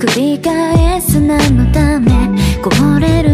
繰り返す何のためこぼれる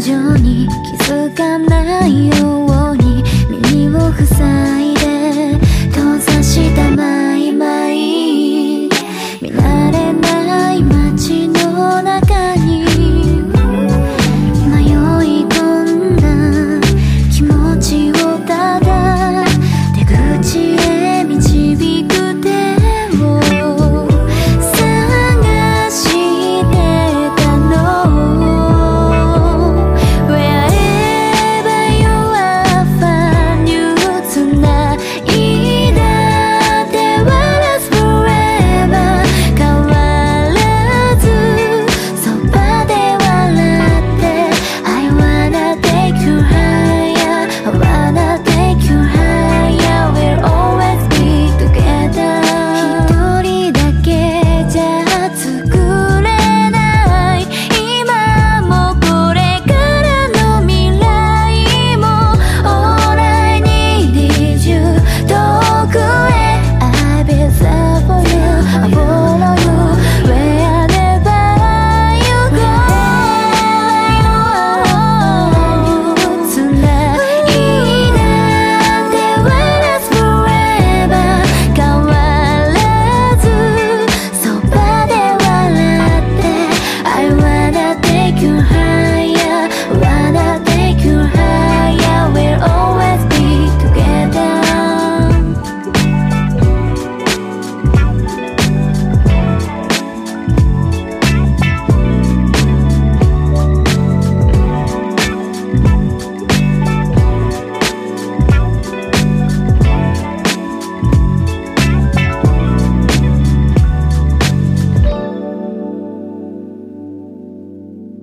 情に気づかないよ